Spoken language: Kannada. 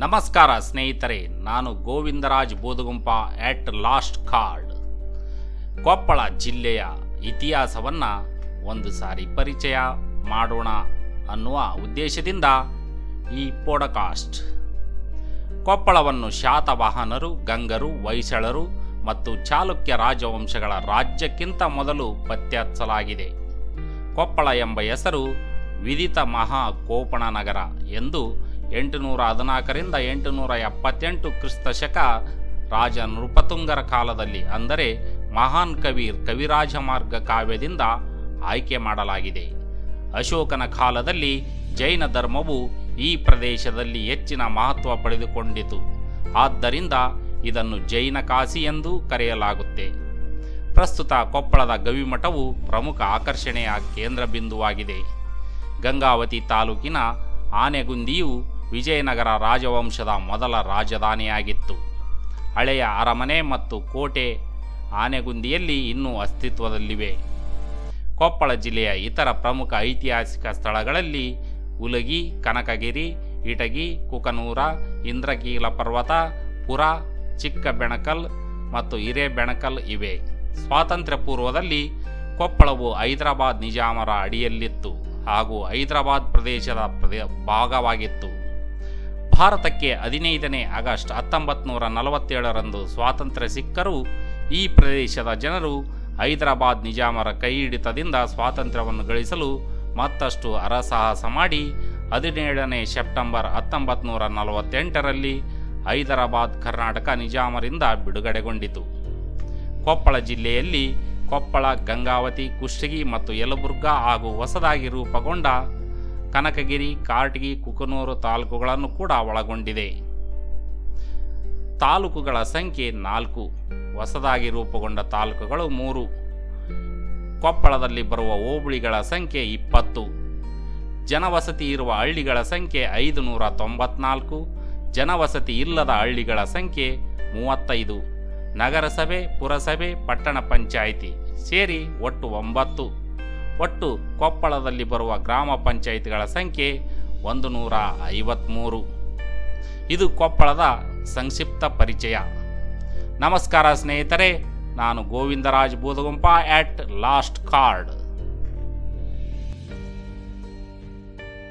ನಮಸ್ಕಾರ ಸ್ನೇಹಿತರೆ, ನಾನು Govindaraj Budagumpa at last card Koppal ಜಿಲ್ಲೆಯ ಇತಿಹಾಸವನ್ನು ಒಂದು ಸಾರಿ ಪರಿಚಯ ಮಾಡೋಣ ಅನ್ನುವ ಉದ್ದೇಶದಿಂದ ಈ ಪೋಡಕಾಸ್ಟ್ ಕೊಪ್ಪಳವನ್ನು ಶಾತವಾಹನರು, ಗಂಗರು ಹೊಯ್ಸಳರು ಮತ್ತು ಚಾಲುಕ್ಯ ರಾಜವಂಶಗಳ ರಾಜ್ಯಕ್ಕಿಂತ ಮೊದಲು ಪತ್ತೆಹಚ್ಚಲಾಗಿದೆ. ಕೊಪ್ಪಳ ಎಂಬ ಹೆಸರು ವಿದಿತ ಮಹಾ ಕೋಪಣ ನಗರ ಎಂದು ಎಂಟುನೂರ ಹದಿನಾಲ್ಕರಿಂದ ಎಂಟುನೂರ ಎಪ್ಪತ್ತೆಂಟು ಕ್ರಿಸ್ತ ಶಕ ರಾಜ ನೃಪತುಂಗರ ಕಾಲದಲ್ಲಿ, ಅಂದರೆ ಮಹಾನ್ ಕವಿ ಕವಿರಾಜ ಮಾರ್ಗ ಕಾವ್ಯದಿಂದ ಆಯ್ಕೆ ಮಾಡಲಾಗಿದೆ. ಅಶೋಕನ ಕಾಲದಲ್ಲಿ ಜೈನ ಧರ್ಮವು ಈ ಪ್ರದೇಶದಲ್ಲಿ ಹೆಚ್ಚಿನ ಮಹತ್ವ ಪಡೆದುಕೊಂಡಿತು. ಆದ್ದರಿಂದ ಇದನ್ನು ಜೈನ ಕಾಸಿ ಎಂದು ಕರೆಯಲಾಗುತ್ತೆ. ಪ್ರಸ್ತುತ ಕೊಪ್ಪಳದ ಗವಿಮಠವು ಪ್ರಮುಖ ಆಕರ್ಷಣೆಯ ಕೇಂದ್ರ ಬಿಂದುವಾಗಿದೆ. ಗಂಗಾವತಿ ತಾಲೂಕಿನ ಆನೆಗುಂದಿಯು ವಿಜಯನಗರ ರಾಜವಂಶದ ಮೊದಲ ರಾಜಧಾನಿಯಾಗಿತ್ತು. ಹಳೆಯ ಅರಮನೆ ಮತ್ತು ಕೋಟೆ ಆನೆಗುಂದಿಯಲ್ಲಿ ಇನ್ನೂ ಅಸ್ತಿತ್ವದಲ್ಲಿವೆ. ಕೊಪ್ಪಳ ಜಿಲ್ಲೆಯ ಇತರ ಪ್ರಮುಖ ಐತಿಹಾಸಿಕ ಸ್ಥಳಗಳಲ್ಲಿ ಉಲಗಿ, ಕನಕಗಿರಿ, ಇಟಗಿ, ಕುಕನೂರ, ಇಂದ್ರಕೀಲ ಪರ್ವತ, ಪುರ ಚಿಕ್ಕ ಬೆಣಕಲ್ ಮತ್ತು ಹಿರೇಬೆಣಕಲ್ ಇವೆ. ಸ್ವಾತಂತ್ರ್ಯ ಪೂರ್ವದಲ್ಲಿ ಕೊಪ್ಪಳವು ಹೈದರಾಬಾದ್ ನಿಜಾಮರ ಅಡಿಯಲ್ಲಿತ್ತು ಹಾಗೂ ಹೈದರಾಬಾದ್ ಪ್ರದೇಶದ ಪ್ರದೇ, ಭಾಗವಾಗಿತ್ತು. ಭಾರತಕ್ಕೆ ಹದಿನೈದನೇ ಆಗಸ್ಟ್ ಹತ್ತೊಂಬತ್ತು ನೂರ ನಲವತ್ತೇಳರಂದು ಸ್ವಾತಂತ್ರ್ಯ ಸಿಕ್ಕರೂ ಈ ಪ್ರದೇಶದ ಜನರು ಹೈದರಾಬಾದ್ ನಿಜಾಮರ ಕೈ ಹಿಡಿತದಿಂದ ಸ್ವಾತಂತ್ರ್ಯವನ್ನು ಗಳಿಸಲು ಮತ್ತಷ್ಟು ಹರಸಾಹಸ ಮಾಡಿ ಹದಿನೇಳನೇ ಸೆಪ್ಟೆಂಬರ್ ಹತ್ತೊಂಬತ್ತು ನೂರ ನಲವತ್ತೆಂಟರಲ್ಲಿ ಹೈದರಾಬಾದ್ ಕರ್ನಾಟಕ ನಿಜಾಮರಿಂದ ಬಿಡುಗಡೆಗೊಂಡಿತು. ಕೊಪ್ಪಳ ಜಿಲ್ಲೆಯಲ್ಲಿ ಕೊಪ್ಪಳ, ಗಂಗಾವತಿ, ಕುಷ್ಟಗಿ ಮತ್ತು ಯಲಬುರ್ಗಾ ಹಾಗೂ ಹೊಸದಾಗಿ ರೂಪುಗೊಂಡ ಕನಕಗಿರಿ ಕಾರಟಗಿ ಕುಕನೂರು ತಾಲೂಕುಗಳನ್ನು ಕೂಡ ಒಳಗೊಂಡಿದೆ. ತಾಲೂಕುಗಳ ಸಂಖ್ಯೆ ನಾಲ್ಕು. ಹೊಸದಾಗಿ ರೂಪುಗೊಂಡ ತಾಲೂಕುಗಳು ಮೂರು. ಕೊಪ್ಪಳದಲ್ಲಿ ಬರುವ ಹೋಬಳಿಗಳ ಸಂಖ್ಯೆ ಇಪ್ಪತ್ತು. ಜನವಸತಿ ಇರುವ ಹಳ್ಳಿಗಳ ಸಂಖ್ಯೆ ಐದು ನೂರ ತೊಂಬತ್ನಾಲ್ಕು. ಜನವಸತಿ ಇಲ್ಲದ ಹಳ್ಳಿಗಳ ಸಂಖ್ಯೆ ಮೂವತ್ತೈದು. ನಗರಸಭೆ, ಪುರಸಭೆ, ಪಟ್ಟಣ ಪಂಚಾಯಿತಿ ಸೇರಿ ಒಟ್ಟು ಒಂಬತ್ತು. ಒಟ್ಟು ಕೊಪ್ಪಳದಲ್ಲಿ ಬರುವ ಗ್ರಾಮ ಪಂಚಾಯಿತಿಗಳ ಸಂಖ್ಯೆ ಒಂದು ನೂರ ಐವತ್ತ್ಮೂರು ಇದು ಕೊಪ್ಪಳದ ಸಂಕ್ಷಿಪ್ತ ಪರಿಚಯ. ನಮಸ್ಕಾರ ಸ್ನೇಹಿತರೆ, ನಾನು Govindaraj Budagumpa at last card